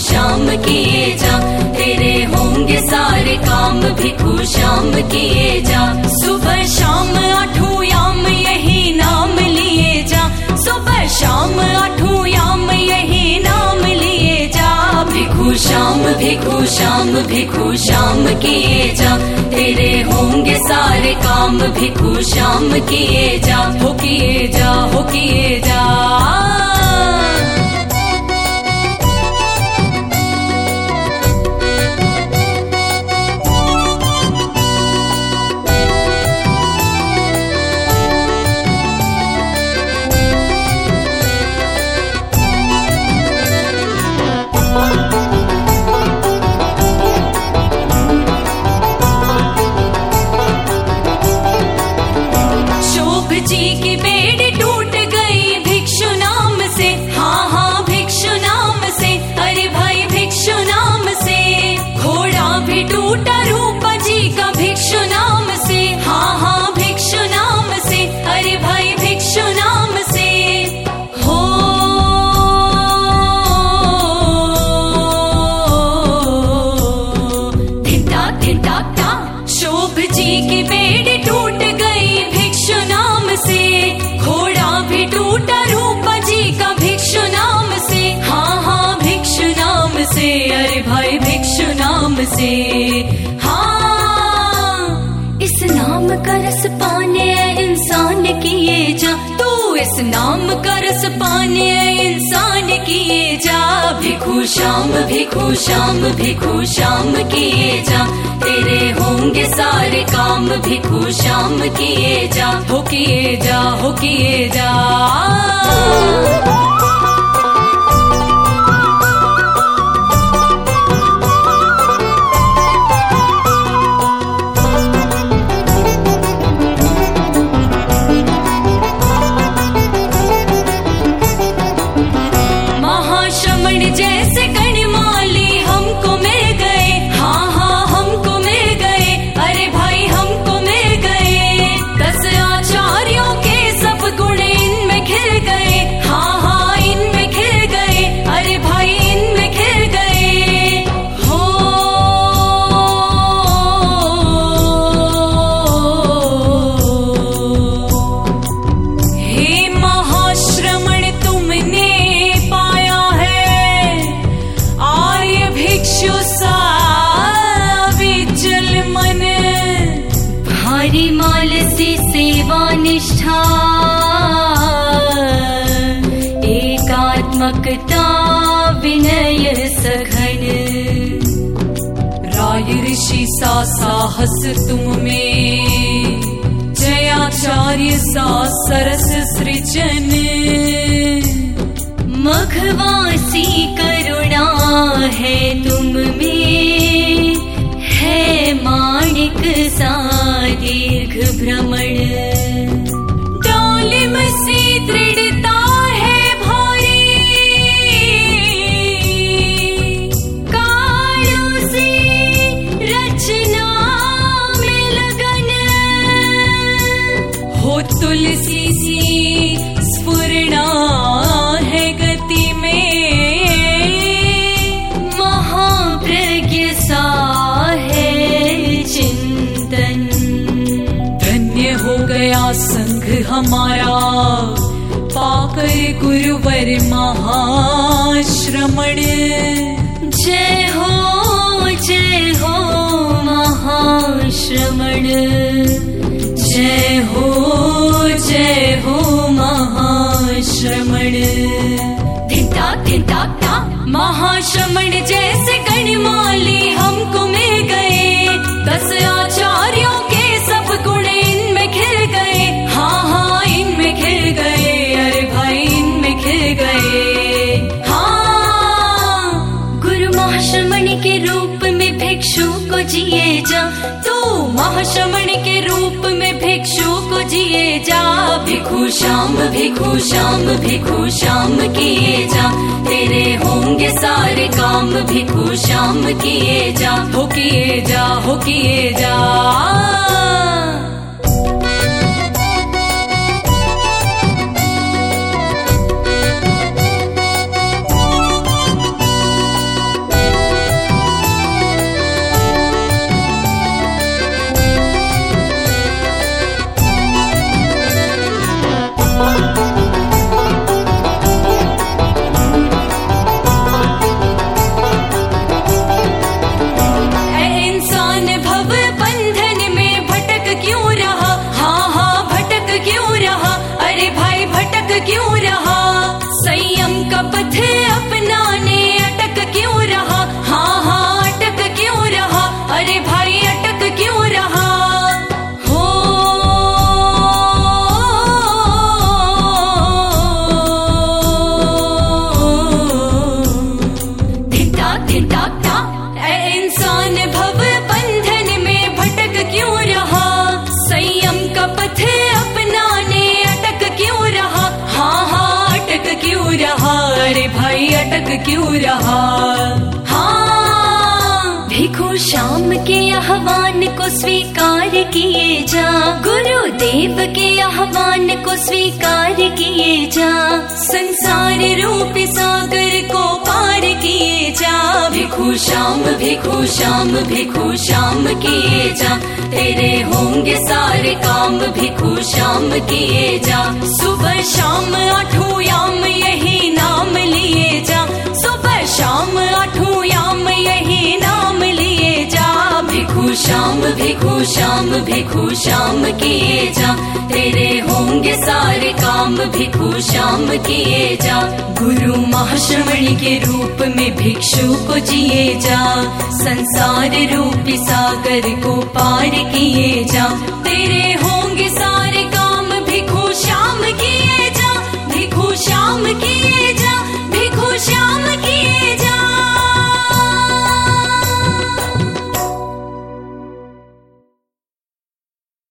किए जा। तेरे होंगे सारे काम भिखू श्याम किए जा। सुबह शाम आठू याम यही नाम लिए जा। सुबह शाम आठू याम यही नाम लिए जा। भिखू श्याम भिखू श्याम भिखू श्याम किए जा। तेरे होंगे सारे काम भिखू श्याम किए जा। हो किए जा, हो किए जा। से, अरे भाई भिक्षु नाम से। हाँ इस नाम का रस पाने इंसान किए जा। तू इस नाम का रस पाने इंसान किए जा। भिखू श्याम भिखू श्याम भिखू श्याम किए जा। तेरे होंगे सारे काम, भिखू श्याम किए जा। हो किए जा हो किए जा। एकात्मकता विनय सघन। राय ऋषि सा साहस तुम में। जयाचार्य सा सरस सृजन। मघवासी करुणा है तुम में। है माणिक सा दीर्घ भ्रमण हमारा। पाकर गुरुवर महाश्रमण। जय हो जय हो महाश्रमण। जय हो जय हो महाश्रमण। धिता धिता ता महाश्रमण जैसे गणमाली हमको जा, तू महाश्रमण के रूप में भिक्षु को जिए जा। भिखु श्याम भिखु श्याम भिखु श्याम किए जा। तेरे होंगे सारे काम भिखु श्याम किए जा। हो किए जा, हो किए जा। आह्वान को स्वीकार किए जा। गुरुदेव के आह्वान को स्वीकार किए जा। संसार रूप सागर को पार किए जा। भिखु श्याम भिखु श्याम भिखु श्याम किए जा। तेरे होंगे सारे काम, भिखु श्याम किए जा। सुबह शाम आठों याम यही नाम लिए जा। सुबह शाम आठों भिखु श्याम भिखू श्याम भिखू श्याम किए जा। तेरे होंगे सारे काम भिखू श्याम किए जा। गुरु महाश्रवणी के रूप में भिक्षु को जिए जा। संसार रूपी सागर को पार किए जा। तेरे